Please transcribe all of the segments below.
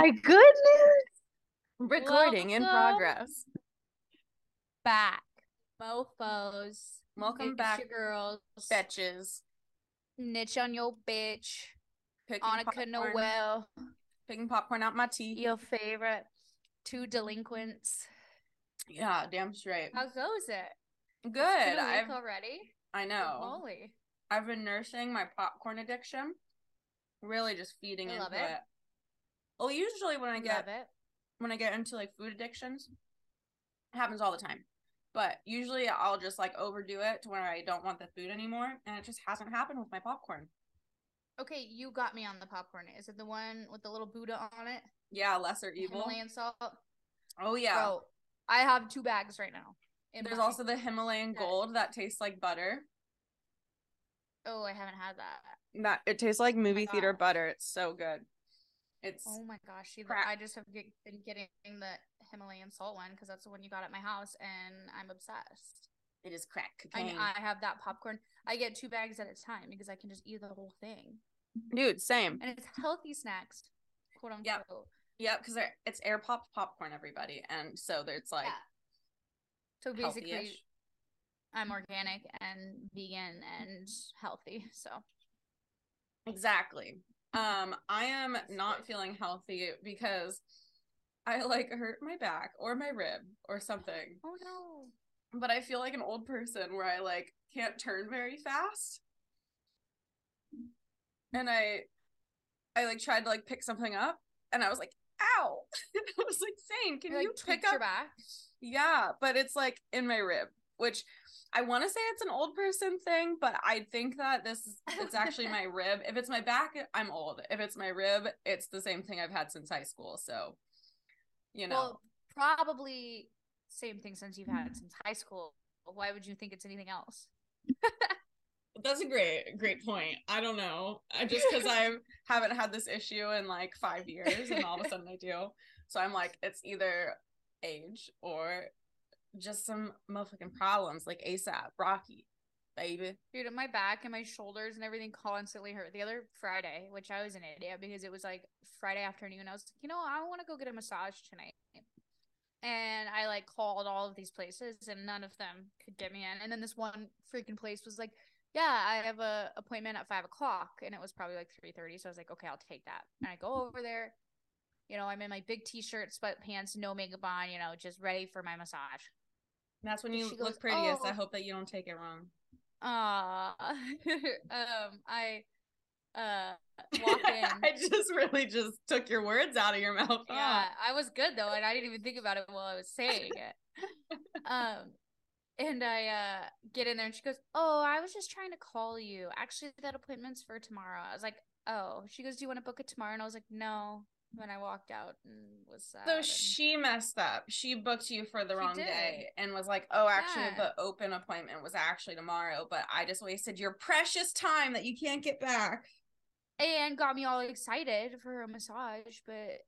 my goodness. Recording in progress. back. Mofos. Welcome back, girls. Betches. Niche on your bitch. Picking Annika popcorn, Noel. Picking popcorn out my teeth. Your favorite. Two delinquents. Yeah, damn straight. How goes it? Good. It's been a I've already. I know. Holy. I've been nursing my popcorn addiction. Really just feeding I into love it. it. Well, usually when I get when I get into like food addictions, it happens all the time. But usually I'll just like overdo it to where I don't want the food anymore, and it just hasn't happened with my popcorn. Okay, you got me on the popcorn. Is it the one with the little Buddha on it? Yeah, lesser evil. Himalayan salt. Oh yeah. Bro, I have two bags right now. There's my- also the Himalayan gold that tastes like butter. Oh, I haven't had that. That it tastes like movie theater butter. It's so good. It's Oh my gosh, Crack. I just have get, been getting the Himalayan salt one because that's the one you got at my house, and I'm obsessed. it is crack I, cocaine. I have that popcorn. I get two bags at a time because I can just eat the whole thing, Dude, same. and it's healthy snacks, quote unquote. Yep. Yep, because it's air popped popcorn, everybody, and so there's like Yeah. So basically, healthy-ish. I'm organic and vegan and healthy. So Exactly. Um, I am not feeling healthy because I like hurt my back or my rib or something. oh no, But I feel like an old person where I like can't turn very fast. And I I like tried to like pick something up and I was like, ow. I was like, Zane, can you like you pick up your back. Yeah, but it's like in my rib, which I want to say it's an old person thing, but I think that this is it's actually my rib. If it's my back, I'm old. If it's my rib, it's the same thing I've had since high school. So, you know, Well, probably same thing since you've had since high school. Why would you think it's anything else? that's a great great point. I don't know. I just because I haven't had this issue in like five years, and all of a sudden I do. So I'm like, it's either age or just some motherfucking problems, like ASAP, Rocky, baby. Dude, my back and my shoulders and everything constantly hurt. The other Friday, which I was an idiot because it was like Friday afternoon, I was like, you know, I want to go get a massage tonight. And I like called all of these places and none of them could get me in. And then this one freaking place was like, yeah, I have a appointment at five o'clock, and it was probably like three thirty. So I was like, okay, I'll take that. And I go over there. You know, I'm in my big t-shirt, sweatpants, no makeup on. You know, just ready for my massage. That's when you she look goes, prettiest. I "Oh." hope that you don't take it wrong. Ah, um, I uh walk in. I just really just took your words out of your mouth. Yeah, I was good though, and I didn't even think about it while I was saying it. um, and I uh get in there, and she goes, "Oh, I was just trying to call you. Actually, that appointment's for tomorrow." I was like, "Oh." She goes, "Do you want to book it tomorrow?" And I was like, "No." When I walked out and was sad. So and- she messed up. She booked you for the She wrong did. day and was like, "Oh, actually, Yeah. the open appointment was actually tomorrow, but I just wasted your precious time that you can't get back." and got me all excited for her massage, but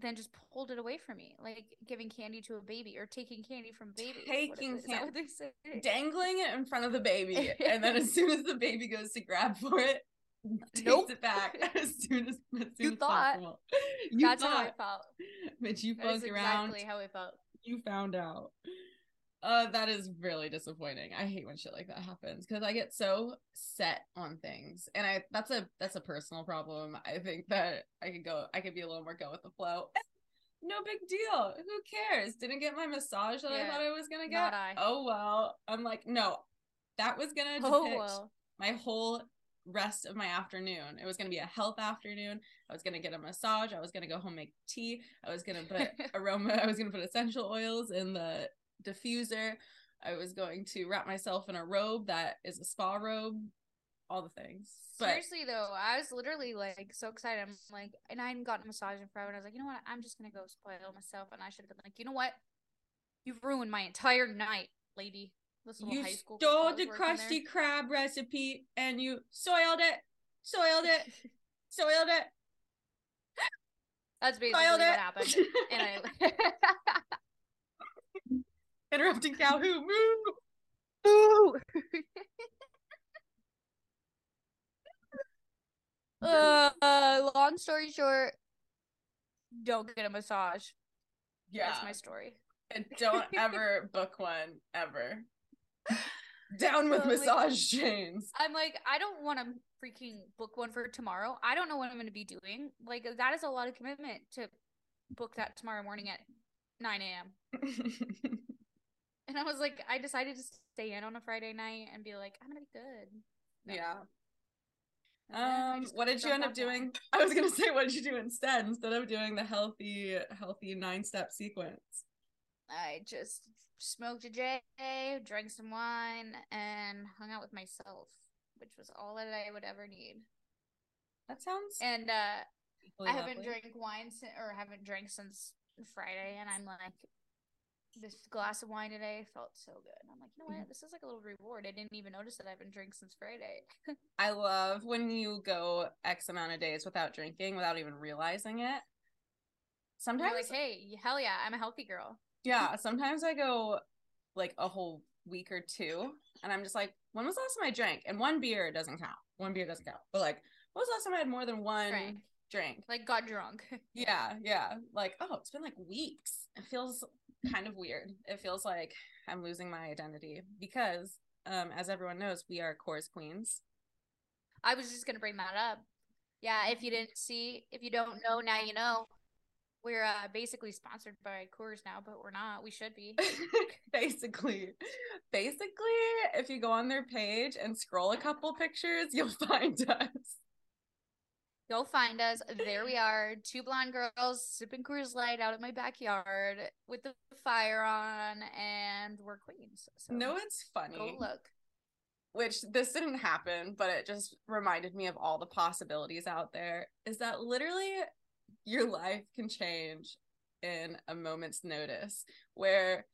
then just pulled it away from me, like giving candy to a baby or taking candy from a baby. Taking it? Is that what they say? Dangling it in front of the baby, and then as soon as the baby goes to grab for it, takes Nope. it back as soon as, as soon You as thought. possible. You That's how I thought, felt. but you fucked around. exactly how I felt. you found out. Uh, that is really disappointing. I hate when shit like that happens because I get so set on things, and I that's a that's a personal problem. I think that I could go, I could be a little more go with the flow. No big deal. Who cares? Didn't get my massage that I thought I was gonna get. Oh well. I'm like, no, that was gonna Oh well. my whole rest of my afternoon. It was going to be a health afternoon. I was going to get a massage. I was going to go home make tea. I was going to put aroma. I was going to put essential oils in the diffuser. I was going to wrap myself in a robe that is a spa robe. All the things. But Seriously though, I was literally like so excited. I'm like, and I hadn't gotten a massage in forever. And I was like, you know what? I'm just gonna go spoil myself. And I should have been like, you know what? You've ruined my entire night, lady. You stole the. Krusty Krab recipe and you soiled it. Soiled it. Soiled it. That's basically Soiled what it. happened. And I. Interrupting Calhoun. Moo. Ooh. uh, uh, long story short, don't get a massage. Yeah. That's my story. And don't ever book one ever. Down with like- massage chains. I'm like, I don't want to freaking book one for tomorrow. I don't know what I'm going to be doing. Like, that is a lot of commitment to book that tomorrow morning at 9 a.m. And I was like, I decided to stay in on a Friday night and be like, I'm going to be good. No. yeah. And then I Um, what did you end up doing? I was gonna say, what did you do instead? Instead of doing the healthy, healthy nine step sequence. I just smoked a J, drank some wine, and hung out with myself, which was all that I would ever need. That sounds. And uh, I haven't lovely. drank wine since, or haven't drank since Friday, and I'm like, this glass of wine today felt so good. I'm like, you know Mm-hmm. what? This is like a little reward. I didn't even notice that I haven't drank since Friday. I love when you go X amount of days without drinking without even realizing it. I'm Sometimes, like, hey, hell yeah, I'm a healthy girl. Yeah, sometimes I go like a whole week or two, and I'm just like, when was the last time I drank? And one beer doesn't count. One beer doesn't count. But like, when was the last time I had more than one Drank. drink? Like, got drunk. Yeah, yeah. Like, oh, it's been like weeks. It feels kind of weird. It feels like I'm losing my identity because, um, as everyone knows, we are Coors Queens. I was just gonna bring that up. Yeah, if you didn't see, if you don't know, now you know. We're uh, basically sponsored by Coors now, but we're not. We should be. basically, basically, if you go on their page and scroll a couple pictures, you'll find us. You'll find us. There we are, two blonde girls sipping Coors Light out at my backyard with the fire on, and we're queens. So No, it's funny. go look. which this didn't happen, but it just reminded me of all the possibilities out there. Is that literally your life can change in a moment's notice? Where,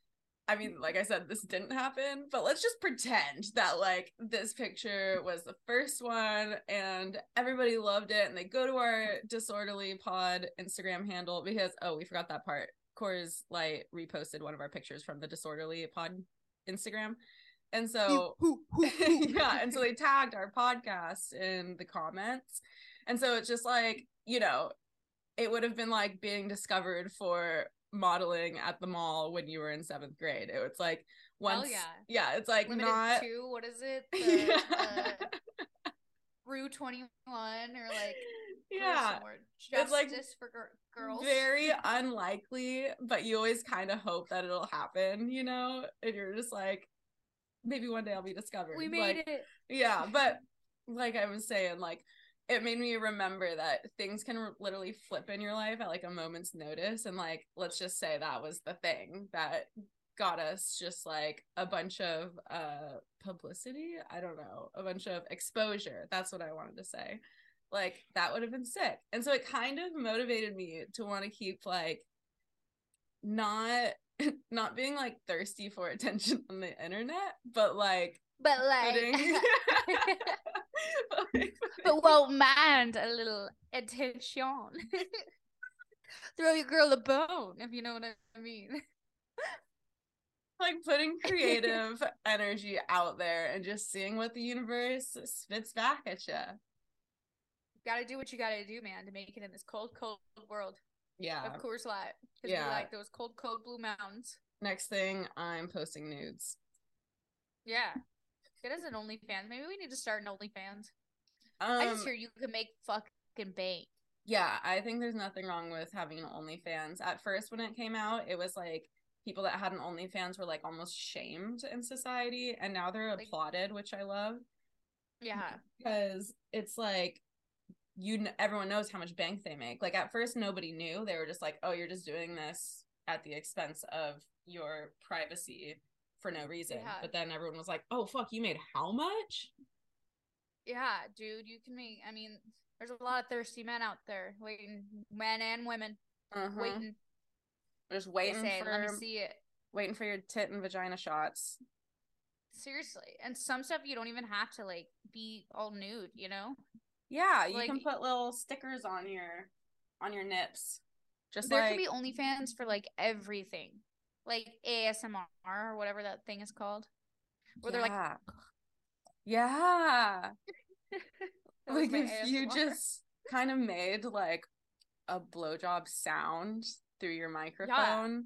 I mean, like I said, this didn't happen, but let's just pretend that like this picture was the first one and everybody loved it, and they go to our disorderly pod Instagram handle because oh, we forgot that part. Coors Light reposted one of our pictures from the disorderly pod Instagram. And so who yeah, and so they tagged our podcast in the comments. And so it's just like, you know, it would have been like being discovered for modeling at the mall when you were in seventh grade. It was like once yeah. yeah, it's like Limited not to what is it? The, yeah. uh, Rue twenty one or like yeah. It's, like, for gir- girls. Very unlikely, but you always kind of hope that it'll happen, you know? And you're just like, maybe one day I'll be discovered. we made like, it. yeah but like i was saying like it made me remember that things can literally flip in your life at like a moment's notice and like let's just say that was the thing that got us just like a bunch of uh publicity? I don't know a bunch of exposure that's what i wanted to say. Like that would have been sick. And so it kind of motivated me to want to keep like not not being like thirsty for attention on the internet but like But like, putting but, but mind a little attention. Throw your girl a bone, if you know what I mean. like putting creative energy out there and just seeing what the universe spits back at you You gotta do what you gotta do, man, to make it in this cold, cold world. yeah Of Coors, Light. Because Yeah. we like those cold, cold blue mountains. next thing i'm posting nudes Yeah. Get us an OnlyFans. Maybe we need to start an OnlyFans. Um I just hear you can make fucking bank. yeah i think there's nothing wrong with having an onlyfans at first when it came out it was like people that had an onlyfans were like almost shamed in society and now they're Like- applauded which i love Yeah. because it's like you everyone knows how much bank they make like at first nobody knew they were just like oh you're just doing this at the expense of your privacy for no reason Yeah. but then everyone was like oh fuck you made how much Yeah, dude, you can make. I mean, there's a lot of thirsty men out there waiting, men and women uh-huh. waiting. just waiting say, "Let me for see it." waiting for your tit and vagina shots Seriously, and some stuff you don't even have to like be all nude. You know, yeah you Like- can put little stickers on your on your nips just there like could be OnlyFans for like everything, like ASMR or whatever that thing is called. Where they're like, yeah. yeah like if you just kind of made like a blowjob sound through your microphone,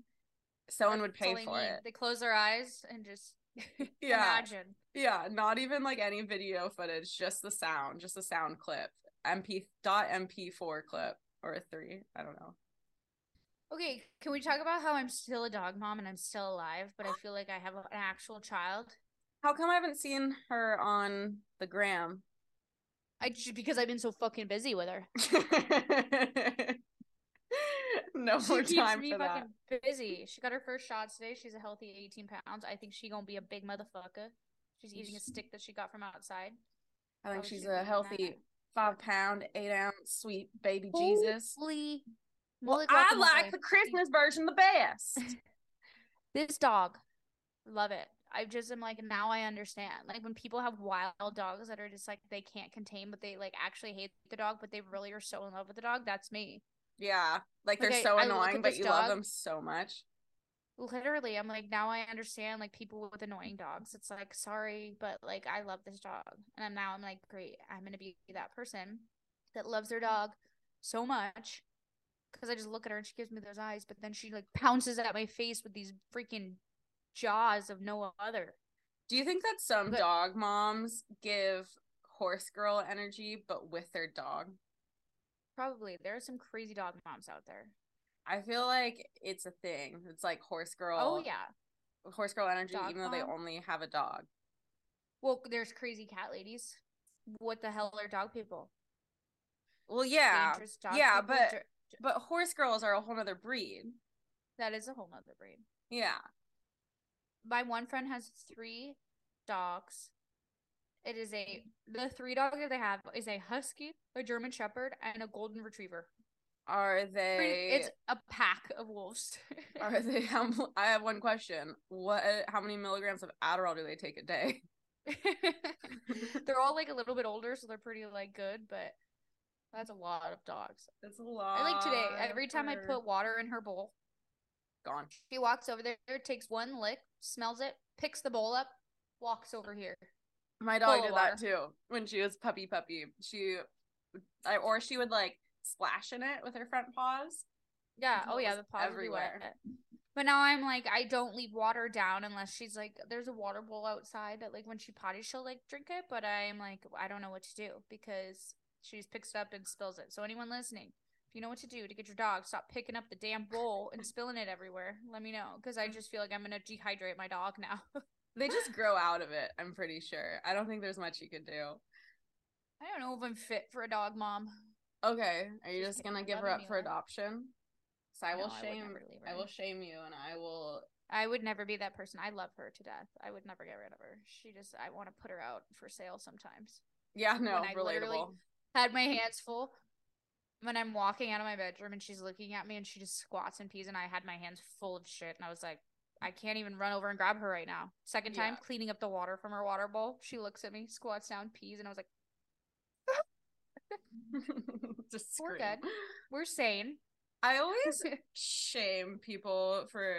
someone would That's all pay for need. it. They close their eyes and just Yeah. imagine. Yeah, not even like any video footage, just the sound, just a sound clip. MP dot MP4 clip or a three. I don't know. Okay, can we talk about how I'm still a dog mom and I'm still alive, but I feel like I have an actual child? How come I haven't seen her on the gram? I just because I've been so fucking busy with her. no She more keeps time me for that. fucking busy. She got her first shots today. She's a healthy 18 pounds. I think she gonna be a big motherfucker. She's eating a stick that she got from outside. I think she's a healthy five pound, eight ounce sweet baby Jesus. Holy Well, I like the Christmas version the best. this dog. Love it. I just am like now I understand. Like when people have wild dogs that are just like they can't contain, but they like actually hate the dog, but they really are so in love with the dog. That's me. yeah, like they're so I annoying, but you love them so much. Literally, I'm like now I understand like people with annoying dogs. It's like sorry, but like I love this dog, and I'm now I'm like great. I'm gonna be that person that loves their dog so much because I just look at her and she gives me those eyes, but then she like pounces at my face with these freaking jaws of no other. Do you think that some But- dog moms give horse girl energy, but with their dog? Probably there are some crazy dog moms out there. I feel like it's a thing. It's like horse girl. Oh yeah. horse girl energy, Dog even though they only have a dog. Well, there's crazy cat ladies. What the hell are dog people? Well, yeah, yeah, people? but but horse girls are a whole nother breed. that is a whole nother breed. Yeah, My one friend has three dogs. It is a the three dogs that they have is a husky, a German shepherd, and a golden retriever. are they? It's a pack of wolves. Are they? How, I have one question. What? How many milligrams of Adderall do they take a day? they're all like a little bit older, so they're pretty like good, but that's a lot of dogs. It's a lot. I like today. Every time I put water in her bowl, gone. she walks over there, takes one lick, smells it, picks the bowl up, walks over here. My dog did that too when she was puppy puppy. She, I, or she would like splash in it with her front paws. Yeah. Oh yeah, the paws everywhere. But now I'm like, I don't leave water down unless she's like, there's a water bowl outside that like when she potties she'll like drink it. But I'm like, I don't know what to do because she just picks it up and spills it. So anyone listening, if you know what to do to get your dog, stop picking up the damn bowl and spilling it everywhere. Let me know because I just feel like I'm gonna dehydrate my dog now. They just grow out of it. I'm pretty sure. I don't think there's much you could do. I don't know if I'm fit for a dog mom. Okay, are you Just just gonna give her up for adoption? So I will I shame. leave I will shame you, and I will. I would never be that person. I love her to death. I would never get rid of her. She just, I want to put her out for sale sometimes. Yeah, no, When I relatable. had my hands full when I'm walking out of my bedroom and she's looking at me and she just squats and pees and I had my hands full of shit and I was like, I can't even run over and grab her right now. Second time, Yeah. cleaning up the water from her water bowl. She looks at me, squats down, pees, and I was like, just We're good. We're sane. I always shame people for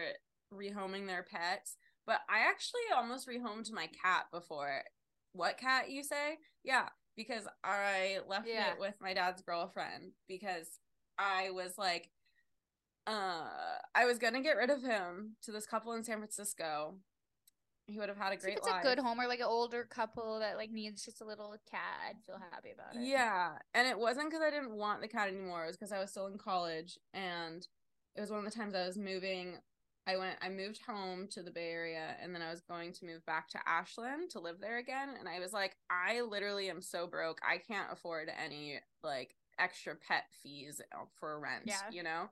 rehoming their pets, but I actually almost rehomed my cat before. What cat you say? Yeah, because I left Yeah. it with my dad's girlfriend because I was like uh I was to get rid of him to this couple in San Francisco. He would have had a great it's life. a good home or like an older couple that like needs just a little cat, I'd feel happy about it. Yeah, and it wasn't because I didn't want the cat anymore. It was because I was still in college, and it was one of the times I was moving. I went, I moved home to the Bay Area, and then I was going to move back to Ashland to live there again. And I was like, I literally am so broke, I can't afford any like extra pet fees uh, for rent, Yeah. you know.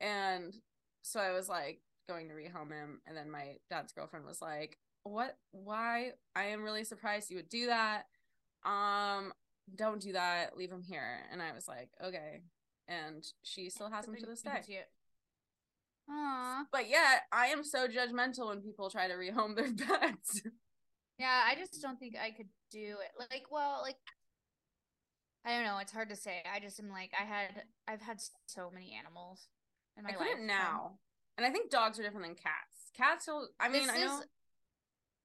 And so I was like going to rehome him, and then my dad's girlfriend was like, "What? Why? I am really surprised you would do that." um don't do that leave him here and i was like okay and she still has him to this day Aww. but yet i am so judgmental when people try to rehome their pets Yeah, I just don't think I could do it. Like, well, like I don't know, it's hard to say. I just am like I had I've had so many animals in my i life. couldn't now and i think dogs are different than cats cats will i mean This i know is-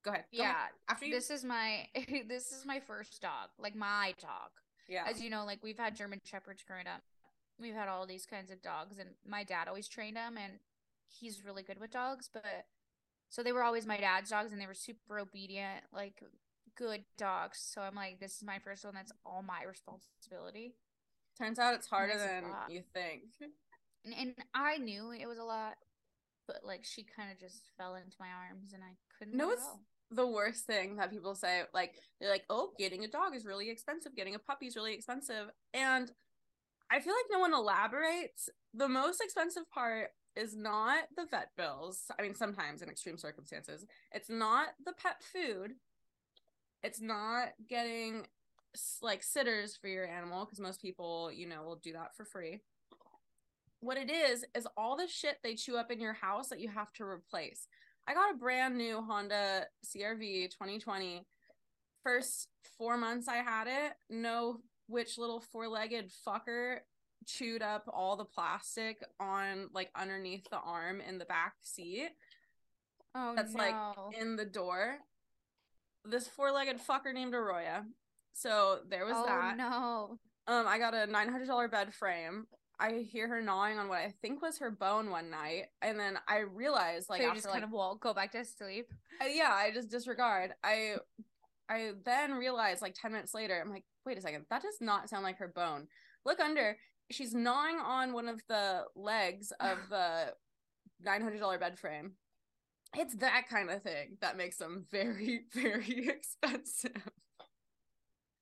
go ahead go Yeah, ahead. after you this is my this is my first dog, like my dog. yeah As you know, like we've had German shepherds growing up. we've had all these kinds of dogs, and my dad always trained them, and he's really good with dogs. But so they were always my dad's dogs, and they were super obedient, like good dogs. So I'm like, this is my first one. That's all my responsibility. Turns out it's harder It's than you think. And, and I knew it was a lot, but like she kind of just fell into my arms, and I couldn't. No, it's the worst thing that people say. Like they're like, "Oh, getting a dog is really expensive. Getting a puppy is really expensive," and I feel like no one elaborates. The most expensive part is not the vet bills. I mean, sometimes in extreme circumstances, it's not the pet food. It's not getting like sitters for your animal because most people, you know, will do that for free. What it is is all the shit they chew up in your house that you have to replace. I got a brand new Honda CRV 2020. First four months I had it, no which little four-legged fucker chewed up all the plastic on like underneath the arm in the back seat Oh that's no. like in the door. This four-legged fucker named Arroya. So there was that. oh that. no. Um, I got a nine hundred dollar bed frame. I hear her gnawing on what I think was her bone one night, and then I realized like so you after just like kind of won't go back to sleep. uh, yeah, I just disregard. I I then realized like 10 minutes later, I'm like, wait a second, that does not sound like her bone. Look under, she's gnawing on one of the legs of the $900 bed frame. It's that kind of thing that makes them very, very expensive.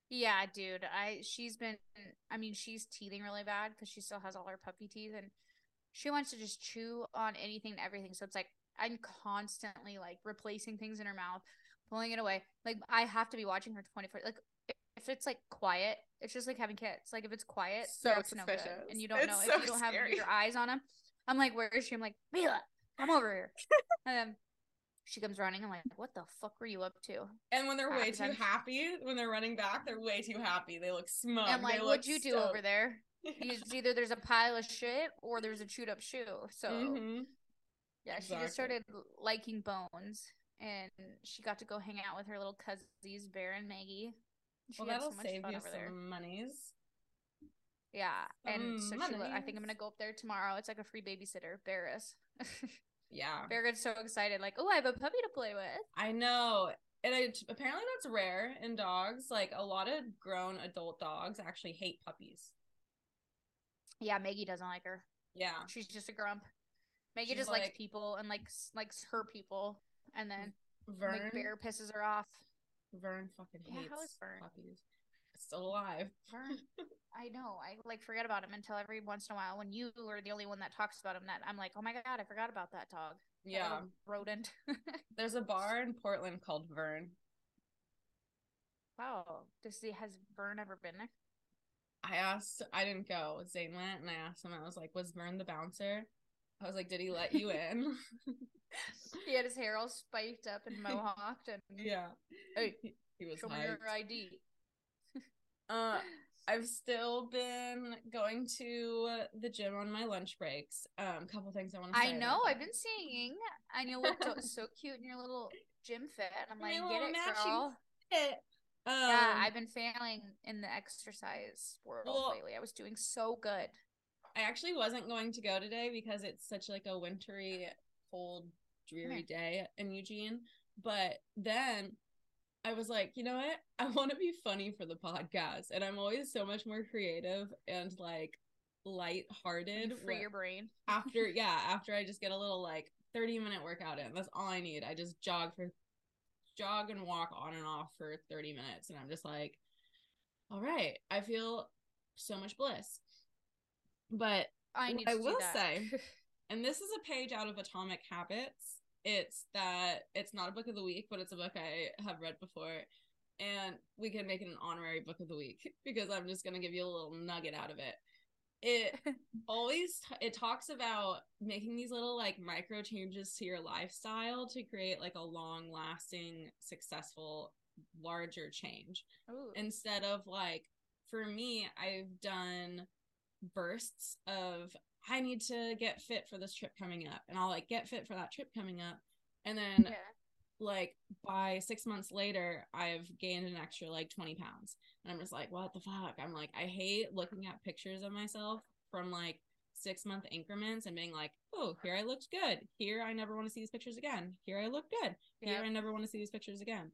Yeah, dude. I she's been I mean, she's teething really bad because she still has all her puppy teeth and she wants to just chew on anything and everything. So it's like I'm constantly like replacing things in her mouth, pulling it away. Like I have to be watching her 24 like if- it's like quiet, it's just like having kids. Like if it's quiet, So that's no good. And you don't It's know so if you don't scary. have your eyes on them. I'm like, where is she? I'm like, Mila, come over here. and then she comes running. I'm like, what the fuck were you up to? And when they're way too happy, when they're running back, they're way too happy. They look smug. I'm like, what'd you do over stoked. there? It's either there's a pile of shit or there's a chewed up shoe. So Mhm. yeah, she just started liking bones, and she got to go hang out with her little cousins, Bear and Maggie. She Well, that'll so save you over there. some monies. Yeah, and so some she, I think I'm gonna go up there tomorrow. It's like a free babysitter. Bear is. Yeah. Bear gets so excited, like, oh, I have a puppy to play with. I know. And it, apparently that's rare in dogs. Like a lot of grown adult dogs actually hate puppies. Yeah, Maggie doesn't like her. Yeah. She's just a grump. Maggie She's just likes people and likes likes her people, and then Vern like Bear pisses her off. Vern fucking Yeah, hates how is Vern? puppies. Still alive. Vern, I know. I like forget about him until every once in a while when you are the only one that talks about him. That I'm like, oh my god, I forgot about that dog. Yeah. little rodent. There's a bar in Portland called Vern. wow. Does he has Vern ever been there? I asked I didn't go. Zane went and I asked him, I was like, was Vern the bouncer? I was like, did he let you in? He had his hair all spiked up and mohawked, and yeah. Hey, He, he was show me your. ID. Uh, I've still been going to the gym on my lunch breaks. Um, couple things I want to say. I know. I've been seeing, and you look so- cute in your little gym fit. I'm like, get it, girl. It. Um, yeah, I've been failing in the exercise world Well- lately. I was doing so good. I actually wasn't going to go today because it's such like a wintry, cold, dreary day in Eugene. But then I was like, you know what? I want to be funny for the podcast, and I'm always so much more creative and like lighthearted. You free when- your brain. after yeah, after I just get a little like 30 minute workout in. That's all I need. I just jog for jog and walk on and off for 30 minutes and I'm just like all right, I feel so much bliss. But I need I will say- and this is a page out of Atomic Habits. It's that it's not a book of the week, but it's a book I have read before. And we can make it an honorary book of the week because I'm just going to give you a little nugget out of it. It always it talks about making these little like micro changes to your lifestyle to create like a long lasting successful larger change Ooh. instead of like for me i've done bursts of i need to get fit for this trip coming up and i'll like get fit for that trip coming up and then yeah. like by six months later i've gained an extra like 20 pounds and i'm just like what the fuck i'm like i hate looking at pictures of myself from like six month increments and being like, oh, here I looked good. Here I never want to see these pictures again. Here I look good. Here Yep. I never want to see these pictures again.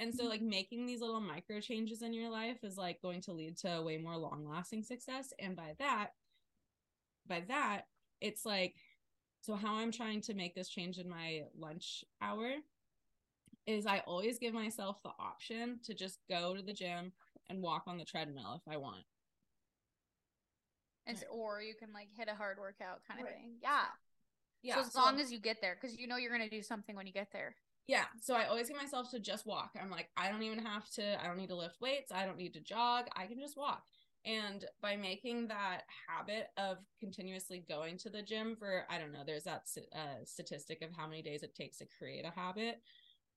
And so mm-hmm. like making these little micro changes in your life is like going to lead to way more long lasting success. And by that, by that, it's like so how I'm trying to make this change in my lunch hour is I always give myself the option to just go to the gym and walk on the treadmill if I want. And s- or you can like hit a hard workout kind of Right. thing. Yeah. Yeah. so as long as you get there, because you know you're gonna do something when you get there. Yeah, so I always get myself to just walk. I'm like, I don't even have to, I don't need to lift weights, I don't need to jog, I can just walk. And by making that habit of continuously going to the gym for, I don't know, there's that uh, statistic of how many days it takes to create a habit.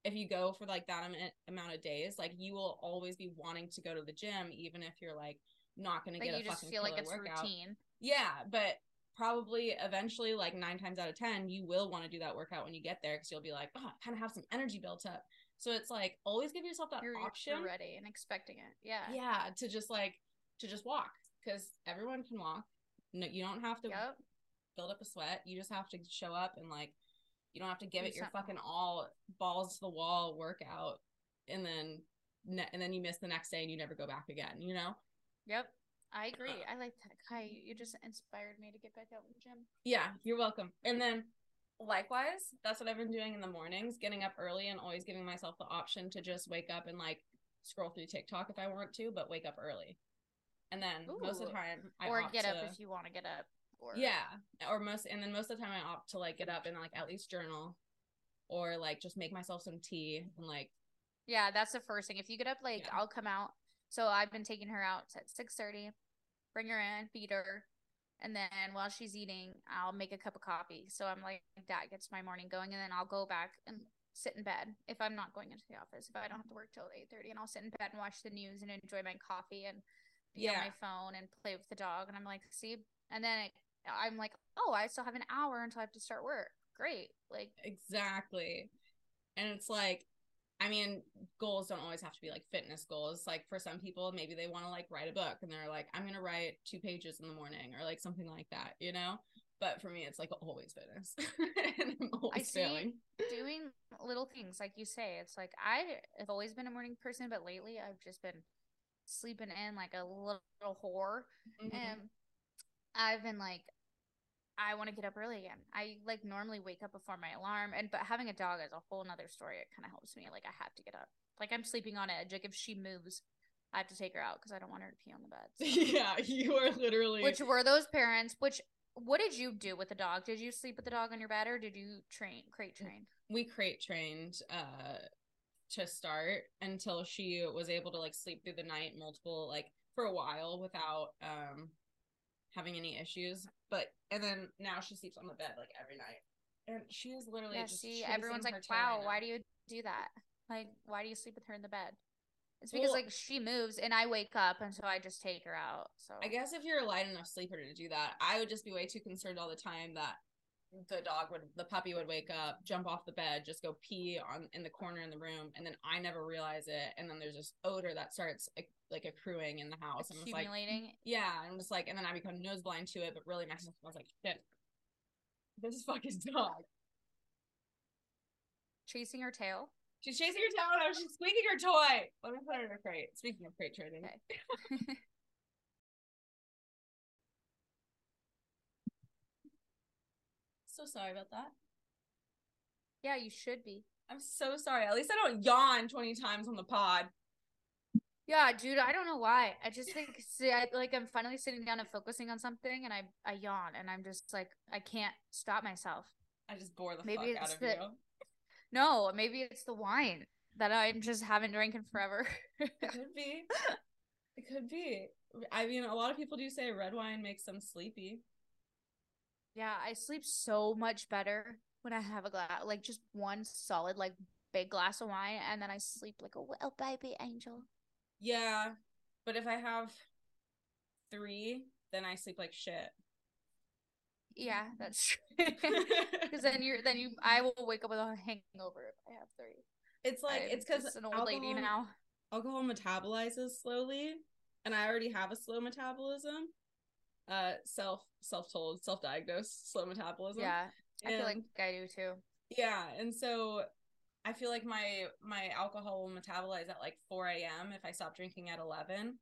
If you go for like that amount of days, like you will always be wanting to go to the gym, even if you're like not going to get you a just fucking feel like it's workout. routine. Yeah, but probably eventually, like nine times out of 10, you will want to do that workout when you get there because you'll be like, oh, I kind of have some energy built up. So it's like always give yourself that You're, option. you're ready and expecting it. Yeah. Yeah, to just like, to just walk because everyone can walk. No, you don't have to Yep. build up a sweat. You just have to show up and like, you don't have to give Do it your fucking all balls to the wall workout and then, ne- and then you miss the next day and you never go back again, you know? Yep. I uh, agree. I like that. Kai, you just inspired me to get back out in the gym. Yeah, you're welcome. And then likewise, that's what I've been doing in the mornings, getting up early and always giving myself the option to just wake up and like scroll through TikTok if I want to, but wake up early. And then most of the time I or get up to- if you want to get up. Or Yeah. Or most and then most of the time I opt to like get up and like at least journal or like just make myself some tea and like Yeah, that's the first thing. If you get up like Yeah. I'll come out. So I've been taking her out at six thirty, bring her in, feed her, and then while she's eating, I'll make a cup of coffee. So I'm like that gets my morning going, and then I'll go back and sit in bed if I'm not going into the office. If I don't have to work till eight thirty, and I'll sit in bed and watch the news and enjoy my coffee and be on my phone and play with the dog. And I'm like, see, and then it, I'm like, oh, I still have an hour until I have to start work. Great, like Exactly. And it's like, I mean, goals don't always have to be like fitness goals. Like for some people, maybe they want to like write a book and they're like, I'm going to write two pages in the morning or like something like that, you know? But for me, it's like always fitness. and I'm always see. failing. doing little things like you say it's like i have always been a morning person but lately i've just been sleeping in like a little, whore Mhm. and i've been like i want to get up early again. I like normally wake up before my alarm and but having a dog is a whole nother story. It kind of helps me like i have to get up. Like i'm sleeping on edge. Like if she moves i have to take her out because i don't want her to pee on the bed so. yeah, you are literally. which were those parents which what did you do with the dog? Did you sleep with the dog on your bed or did you train crate train? we crate trained uh to start until she was able to like sleep through the night multiple like for a while without um having any issues but and then now she sleeps on the bed like every night and she is literally Yeah, just see, everyone's like, wow, why do you do that? Like, why do you sleep with her in the bed? It's because Well- like she moves and I wake up and so I just take her out. So I guess if you're a light enough sleeper to do that, I would just be way too concerned all the time that the dog would the puppy would wake up, jump off the bed, just go pee on in the corner in the room, and then I never realize it, and then there's this odor that starts like, accruing in the house, and it's like accumulating. yeah, I'm just like, and then I become nose blind to it, but really my husband was like, shit, this is fucking dog. chasing her tail. She's chasing her tail and she's squeaking her toy. Let me put her in a crate. Speaking of crate training. Okay. So sorry about that. yeah, you should be. I'm so sorry. At least I don't yawn 20 times on the pod. Yeah, dude, I don't know why. I just think see, I, like I'm finally sitting down and focusing on something, and I I yawn, and I'm just like I can't stop myself. I just bore the Maybe fuck out it's of the- you. No, maybe it's the wine that I just haven't drank in forever. It could be. It could be. I mean, a lot of people do say red wine makes them sleepy. Yeah, I sleep so much better when I have a glass, like just one solid, like big glass of wine, and then I sleep like a little baby angel. Yeah, but if I have three, then I sleep like shit. Yeah, that's true. Because then you're, then you, I will wake up with a hangover if I have three. it's like I'm it's because an old lady now. Alcohol metabolizes slowly, and I already have a slow metabolism. Uh self self-told self-diagnosed slow metabolism Yeah. I feel like I do too. yeah and so i feel like my my alcohol will metabolize at like 4 a.m if i stop drinking at 11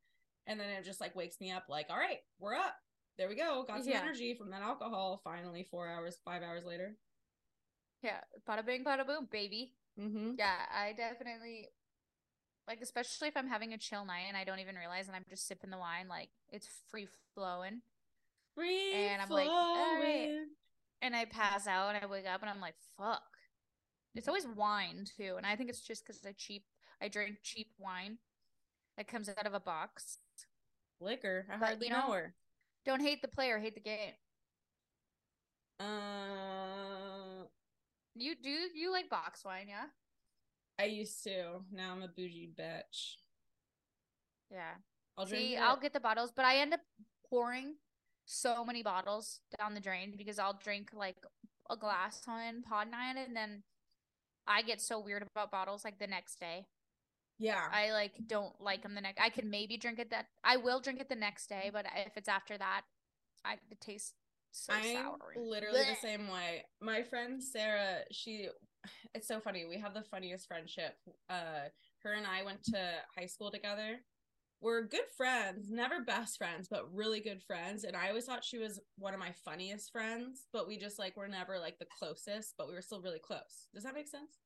and then it just like wakes me up like all right we're up there we go got some Yeah. energy from that alcohol finally four hours five hours later Yeah. Bada bing, bada boom, baby. mm-hmm Yeah, I definitely like, especially if I'm having a chill night and I don't even realize and I'm just sipping the wine, like it's free flowing. Free And I'm like, all right. And I pass out and I wake up and I'm like, fuck. It's always wine too, and I think it's just because I cheap, I drink cheap wine that comes out of a box. liquor i But, hardly you know know- her Don't hate the player, hate the game. uh You do you like box wine, yeah? I used to now i'm a bougie bitch Yeah. i'll See. I'll get the bottles, but I end up pouring so many bottles down the drain because I'll drink like a glass on pod night and then I get so weird about bottles like the next day. yeah I like don't like them the next. I can maybe drink it that I will drink it the next day, but if it's after that, I it tastes so I'm sour. literally the same way. My friend Sarah, she it's so funny. We have the funniest friendship. Uh her and I went to high school together. We're good friends, never best friends, but really good friends. And I always thought she was one of my funniest friends, but we just like were never like the closest, but we were still really close. Does that make sense?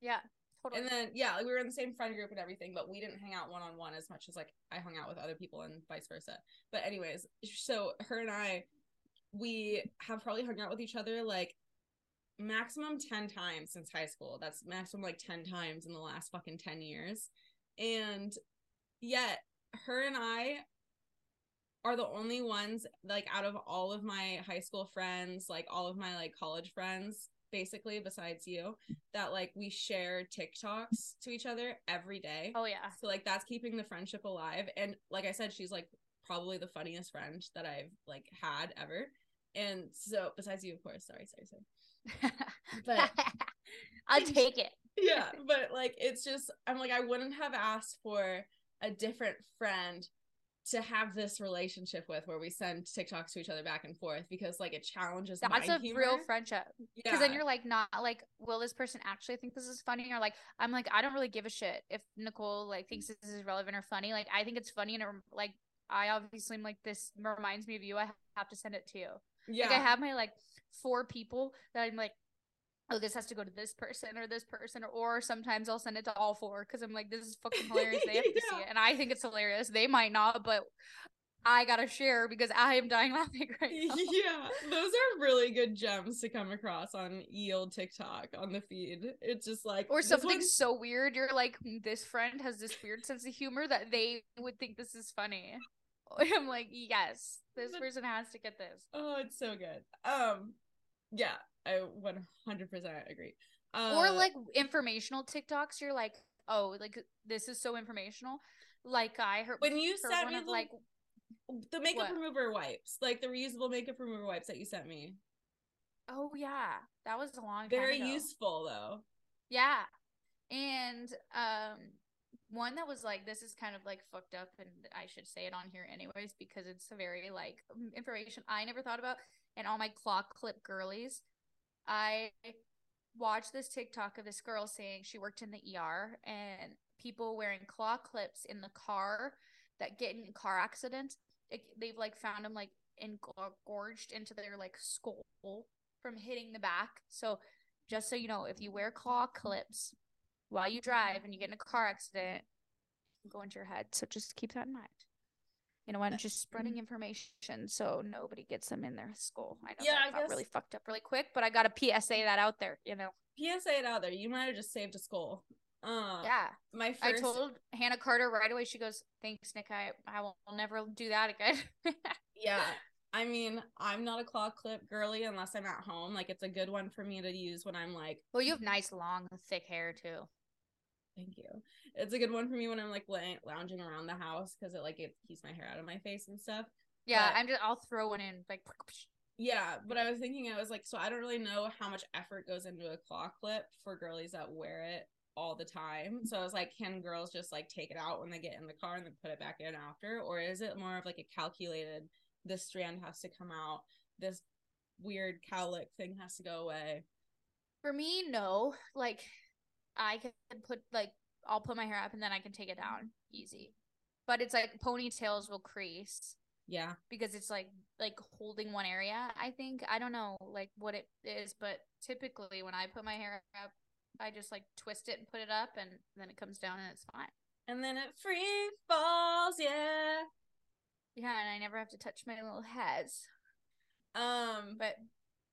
Yeah, totally. And then yeah, like, we were in the same friend group and everything, but we didn't hang out one on one as much as like I hung out with other people and vice versa. But anyways, so her and I, we have probably hung out with each other like maximum 10 times since high school. That's maximum like 10 times in the last fucking 10 years. And yet her and I are the only ones like out of all of my high school friends, like all of my like college friends, basically besides you, that like we share TikToks to each other every day. oh yeah. So like that's keeping the friendship alive. And like I said, she's like probably the funniest friend that I've like had ever. And so besides you, of course. Sorry, sorry, sorry. But- I'll take it. yeah but like it's just i'm like i wouldn't have asked for a different friend to have this relationship with where we send tiktoks to each other back and forth because like it challenges That's a humor. real friendship. Because Yeah. then you're like not like, will this person actually think this is funny? Or like, I'm like, I don't really give a shit if Nicole like thinks this is relevant or funny. Like, I think it's funny and it, like, I obviously am like this reminds me of you. I have to send it to you. yeah Like, I have my like four people that I'm like, oh, this has to go to this person or this person, or, or sometimes I'll send it to all four because I'm like, this is fucking hilarious. They have to see it, and I think it's hilarious. They might not, but I gotta share because I am dying laughing right now. yeah. Those are really good gems to come across on yield tiktok on the feed. It's just like or something so weird. You're like "Hmm, this friend has this weird sense of humor that they would think this is funny. I'm like yes this person has to get this. Oh it's so good. Um yeah i 100% agree. Uh, or like informational tiktoks you're like oh like this is so informational. Like i heard when you heard sent me of, the, like the makeup What? remover wipes like the reusable makeup remover wipes that you sent me. Oh yeah. That was a long time very useful though. Yeah. And um one that was like this is kind of like fucked up and I should say it on here anyways because it's a very like information I never thought about and all my claw clip girlies. I watched this TikTok of this girl saying she worked in the ER and people wearing claw clips in the car that get in car accidents. It, they've like found them like engorged into their like skull from hitting the back. So just so you know, if you wear claw clips while you drive and you get in a car accident, go into your head. So just keep that in mind. You know, and just spreading information so nobody gets them in their skull. I know Yeah, that I got guess- really fucked up really quick, but I got a PSA that out there. You know, PSA it out there. You might have just saved a skull. Uh, yeah. My first. I told Hannah Carter right away. She goes, "Thanks, Nick. I I will never do that again." Yeah. I mean, I'm not a claw clip girly unless I'm at home. Like, it's a good one for me to use when I'm like, well, you have nice, long, thick hair too. Thank you. It's a good one for me when I'm like lounging around the house because it like it keeps my hair out of my face and stuff. Yeah, But- I'm just. I'll throw one in like. Yeah, but I was thinking, I was like, so I don't really know how much effort goes into a claw clip for girlies that wear it all the time. So I was like, can girls just like take it out when they get in the car and then put it back in after? Or is it more of like a calculated this strand has to come out. This weird cowlick thing has to go away. For me, no. Like I can put like I'll put my hair up and then I can take it down easy. But it's like ponytails will crease Yeah. because it's like like holding one area. I think I don't know like what it is, but typically when I put my hair up, I just like twist it and put it up, and then it comes down and it's fine. And then it free falls, yeah. Yeah, and I never have to touch my little heads. Um, But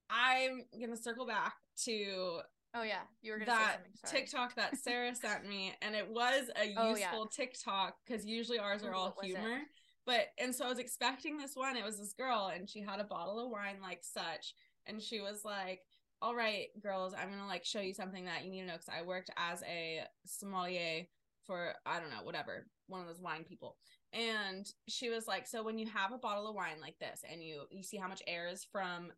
I'm gonna circle back to oh yeah, you were gonna that. TikTok that Sarah sent me, and it was a Oh, yeah. useful TikTok because usually ours are all it? humor. But and so I was expecting this one. It was this girl, and she had a bottle of wine like such, and she was like, "All right, girls, I'm gonna like show you something that you need to know because I worked as a sommelier for I don't know whatever one of those wine people." And she was like, "So when you have a bottle of wine like this, and you you see how much air is from,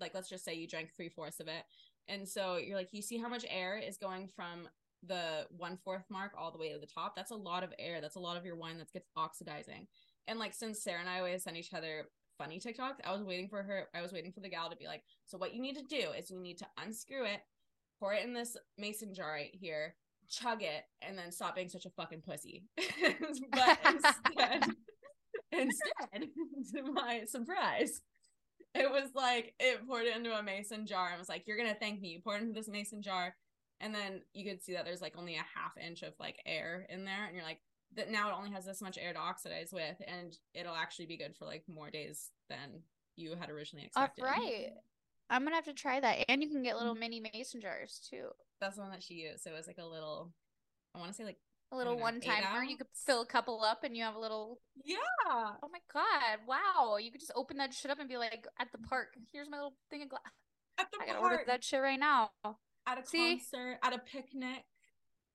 like let's just say you drank three fourths of it, and so you're like, you see how much air is going from the one fourth mark all the way to the top. That's a lot of air. That's a lot of your wine that gets oxidizing. And like since Sarah and I always send each other funny TikToks, I was waiting for her. I was waiting for the gal to be like, so what you need to do is you need to unscrew it, pour it in this mason jar right here, chug it, and then stop being such a fucking pussy. but instead, instead, to my surprise, it was like it poured it into a mason jar and was like, You're gonna thank me. You poured it into this mason jar, and then you could see that there's like only a half inch of like air in there, and you're like, that now it only has this much air to oxidize with, and it'll actually be good for like more days than you had originally All expected. right, I'm gonna have to try that, and you can get little mm-hmm. mini mason jars too. That's the one that she used. So it was like a little I wanna say like A little one timer. You could fill a couple up, and you have a little. Yeah. Oh my god! Wow, you could just open that shit up and be like, at the park. Here's my little thing of glass. At the I gotta order that shit right now. at a See? concert, at a picnic.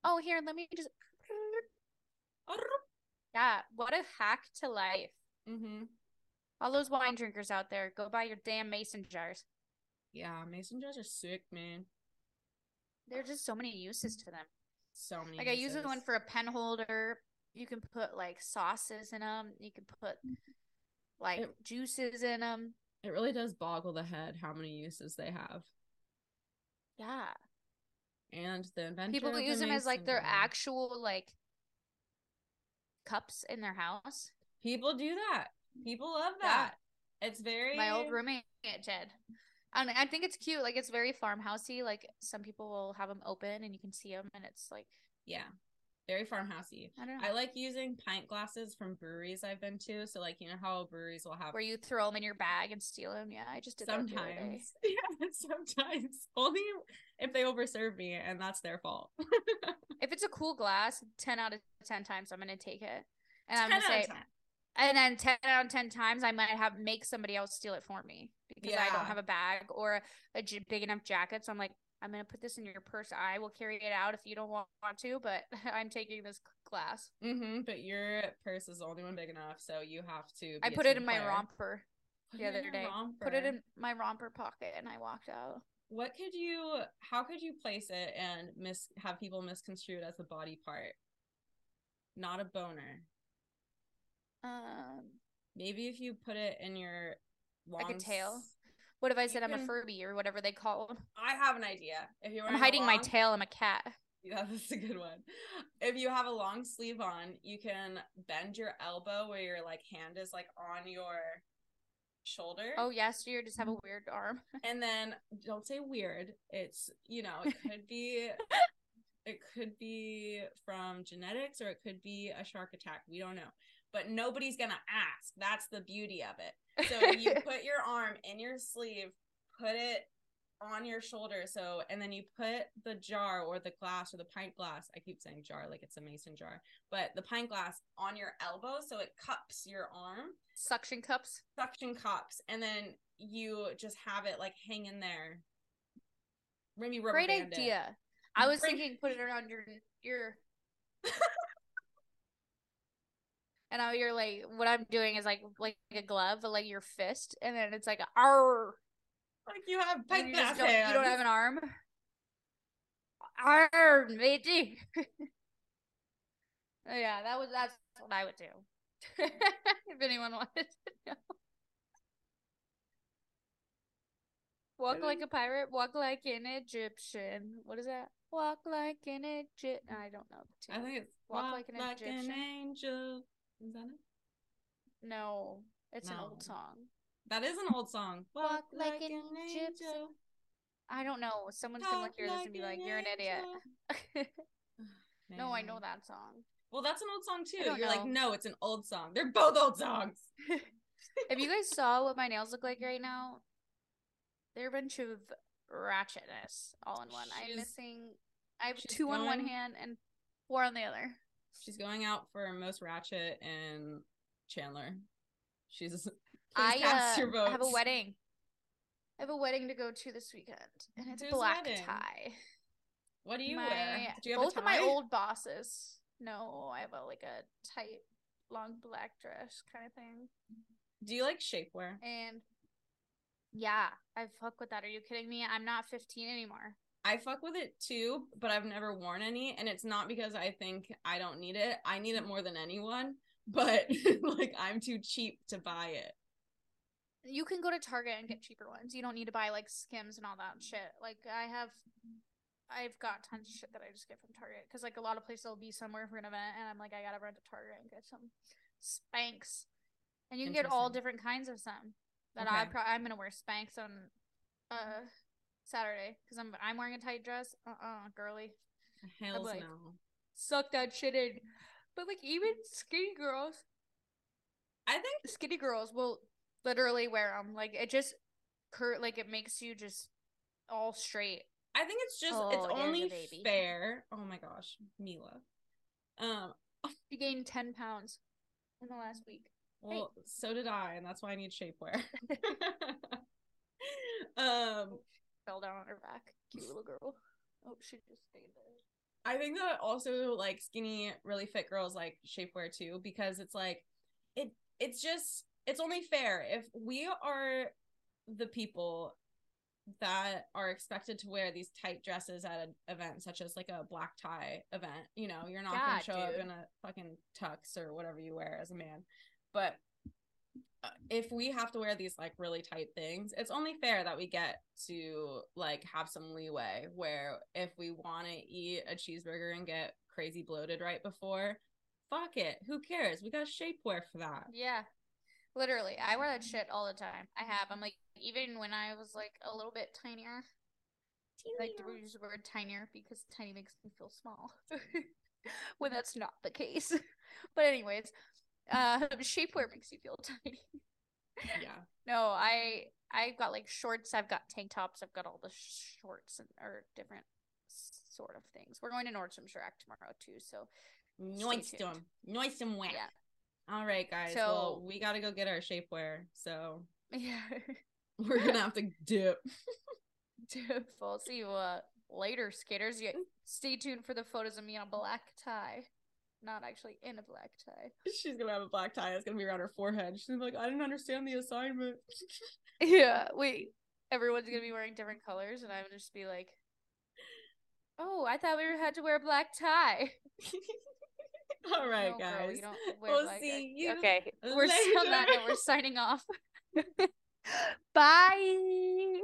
Oh, here, let me just. Yeah, what a hack to life. Mm-hmm. All those wine drinkers out there, go buy your damn mason jars. Yeah, mason jars are sick, man. There's just so many uses to them. So many. Like I use uses. one for a pen holder. You can put like sauces in them. You can put like It- juices in them. It really does boggle the head how many uses they have. Yeah, And the inventor. people the use them as like their actual like cups in their house. People do that. People love Yeah. that. It's very. My old roommate did. And I think it's cute. Like it's very farmhousey. Like some people will have them open and you can see them, and it's like Yeah. Very farmhousey. I don't know. I like using pint glasses from breweries I've been to. So, like, you know how breweries will have where you throw them in your bag and steal them. Yeah, I just did that the other day. sometimes. Yeah, sometimes. Only if they overserve me, and that's their fault. If it's a cool glass, ten out of ten times I'm gonna take it, and I'm gonna out say, 10. And then ten out of ten times I might have make somebody else steal it for me because I don't have a bag or a j- big enough jacket. So I'm like, I'm gonna put this in your purse. I will carry it out if you don't want, want to, but I'm taking this glass. Mm-hmm, but your purse is the only one big enough, so you have to. I put it in my romper Put the other day. Put it in my romper pocket, and I walked out. What could you? How could you place it and mis have people misconstrue it as a body part, not a boner? Um, Maybe if you put it in your long Like a tail? what if I You said I'm a Furby or whatever they call them? I have an idea. If you're I'm hiding my tail. I'm a cat. Yeah, that's a good one. If you have a long sleeve on, you can bend your elbow where your like hand is like on your shoulder. Oh yes, you just have a weird arm. And then don't say weird. It's you know, it could be it could be from genetics or it could be a shark attack. We don't know. But nobody's gonna ask. That's the beauty of it. So you put your arm in your sleeve, put it on your shoulder. So and then you put the jar or the glass or the pint glass. I keep saying jar like it's a mason jar, but the pint glass on your elbow so it cups your arm, Suction cups. suction cups, and then you just have it like hang in there. Maybe rubber Great band it. idea. I was Great- thinking put it around your your. and now you're like, what I'm doing is like like a glove, but like your fist, and then it's like arr. Like you have you, don't, you don't have an arm. Arr, matey. Oh, yeah, that was that's what I would do. if anyone wanted to know. Walk like a pirate, walk like an Egyptian. What is that? Walk like an Egyptian. I don't know. I think it's Walk walk, like an like, an, Egyptian. angel. Is that it? No, it's an old song. That is an old song. Walk like an Egyptian. I don't know. Someone's gonna look Talk at this and be like, "You're an idiot." no, I know that song. Well, that's an old song too. You're like, no, it's an old song. They're both old songs. if you guys saw what my nails look like right now, they're a bunch of ratchetness all in one. I'm missing. I have she's two on one hand and four on the other. She's going out for most ratchet and Chandler. She's. I uh, have a wedding. I have a wedding to go to this weekend, and it's Whose black wedding? tie. What do you my, wear? Do you have both a of my old bosses. No, I have a like a tight, long black dress kind of thing, Do you like shapewear? and yeah, I fuck with that. Are you kidding me? I'm not 15 anymore. I fuck with it too, but I've never worn any, and it's not because I think I don't need it. I need it more than anyone, but like I'm too cheap to buy it. You can go to Target and get cheaper ones. You don't need to buy like Skims and all that shit. Like I have, I've got tons of shit that I just get from Target because like a lot of places will be somewhere for an event, and I'm like I gotta run to Target and get some Spanx, and you can get all different kinds of some. That I Okay. pro- I'm gonna wear Spanx on uh Saturday because I'm I'm wearing a tight dress. Uh uh girly, Hells like- no. suck that shit in. But like even skinny girls, I think skinny girls will literally wear them. Like it just cur like it makes you just all straight. I think it's just Oh, it's only fair. Oh my gosh, Mila. Um. She gained ten pounds in the last week. Well, so did I, and that's why I need shapewear. um. Fell down on her back. Cute little girl. Oh, she just stayed there. I think that also like skinny, really fit girls like shapewear too, because it's like it it's just it's only fair if we are the people that are expected to wear these tight dresses at an event such as like a black tie event. You know, you're not Yeah, gonna show up in a fucking tux or whatever you wear as a man. But Uh, if we have to wear these like really tight things, it's only fair that we get to like have some leeway where if we want to eat a cheeseburger and get crazy bloated right before, fuck it. Who cares? We got shapewear for that. Yeah. Literally, I wear that shit all the time. I have. I'm like, even when I was like a little bit tinier, I like to use the word tinier because tiny makes me feel small. when that's not the case. But anyways, uh, shapewear makes you feel tiny. Yeah. No, I I've got like shorts. I've got tank tops. I've got all the shorts and or different sort of things. We're going to Nordstrom Rack tomorrow too. So Nice tuned. them. Nice and wet. yeah, All right, guys. So- well, we got to go get our shapewear. So yeah. we're going to have to dip. dip. we'll see you uh, later, skaters. You stay tuned for the photos of me in a black tie. Not actually in a black tie. She's going to have a black tie. It's going to be around her forehead. She's gonna be like, I didn't understand the assignment. Yeah, wait. Everyone's gonna be wearing different colors, and I'm gonna just be like, "Oh, I thought we had to wear a black tie." All right, no, girl, guys. you don't wear We'll black see you Okay, we're s- on that later. We're signing off. Bye.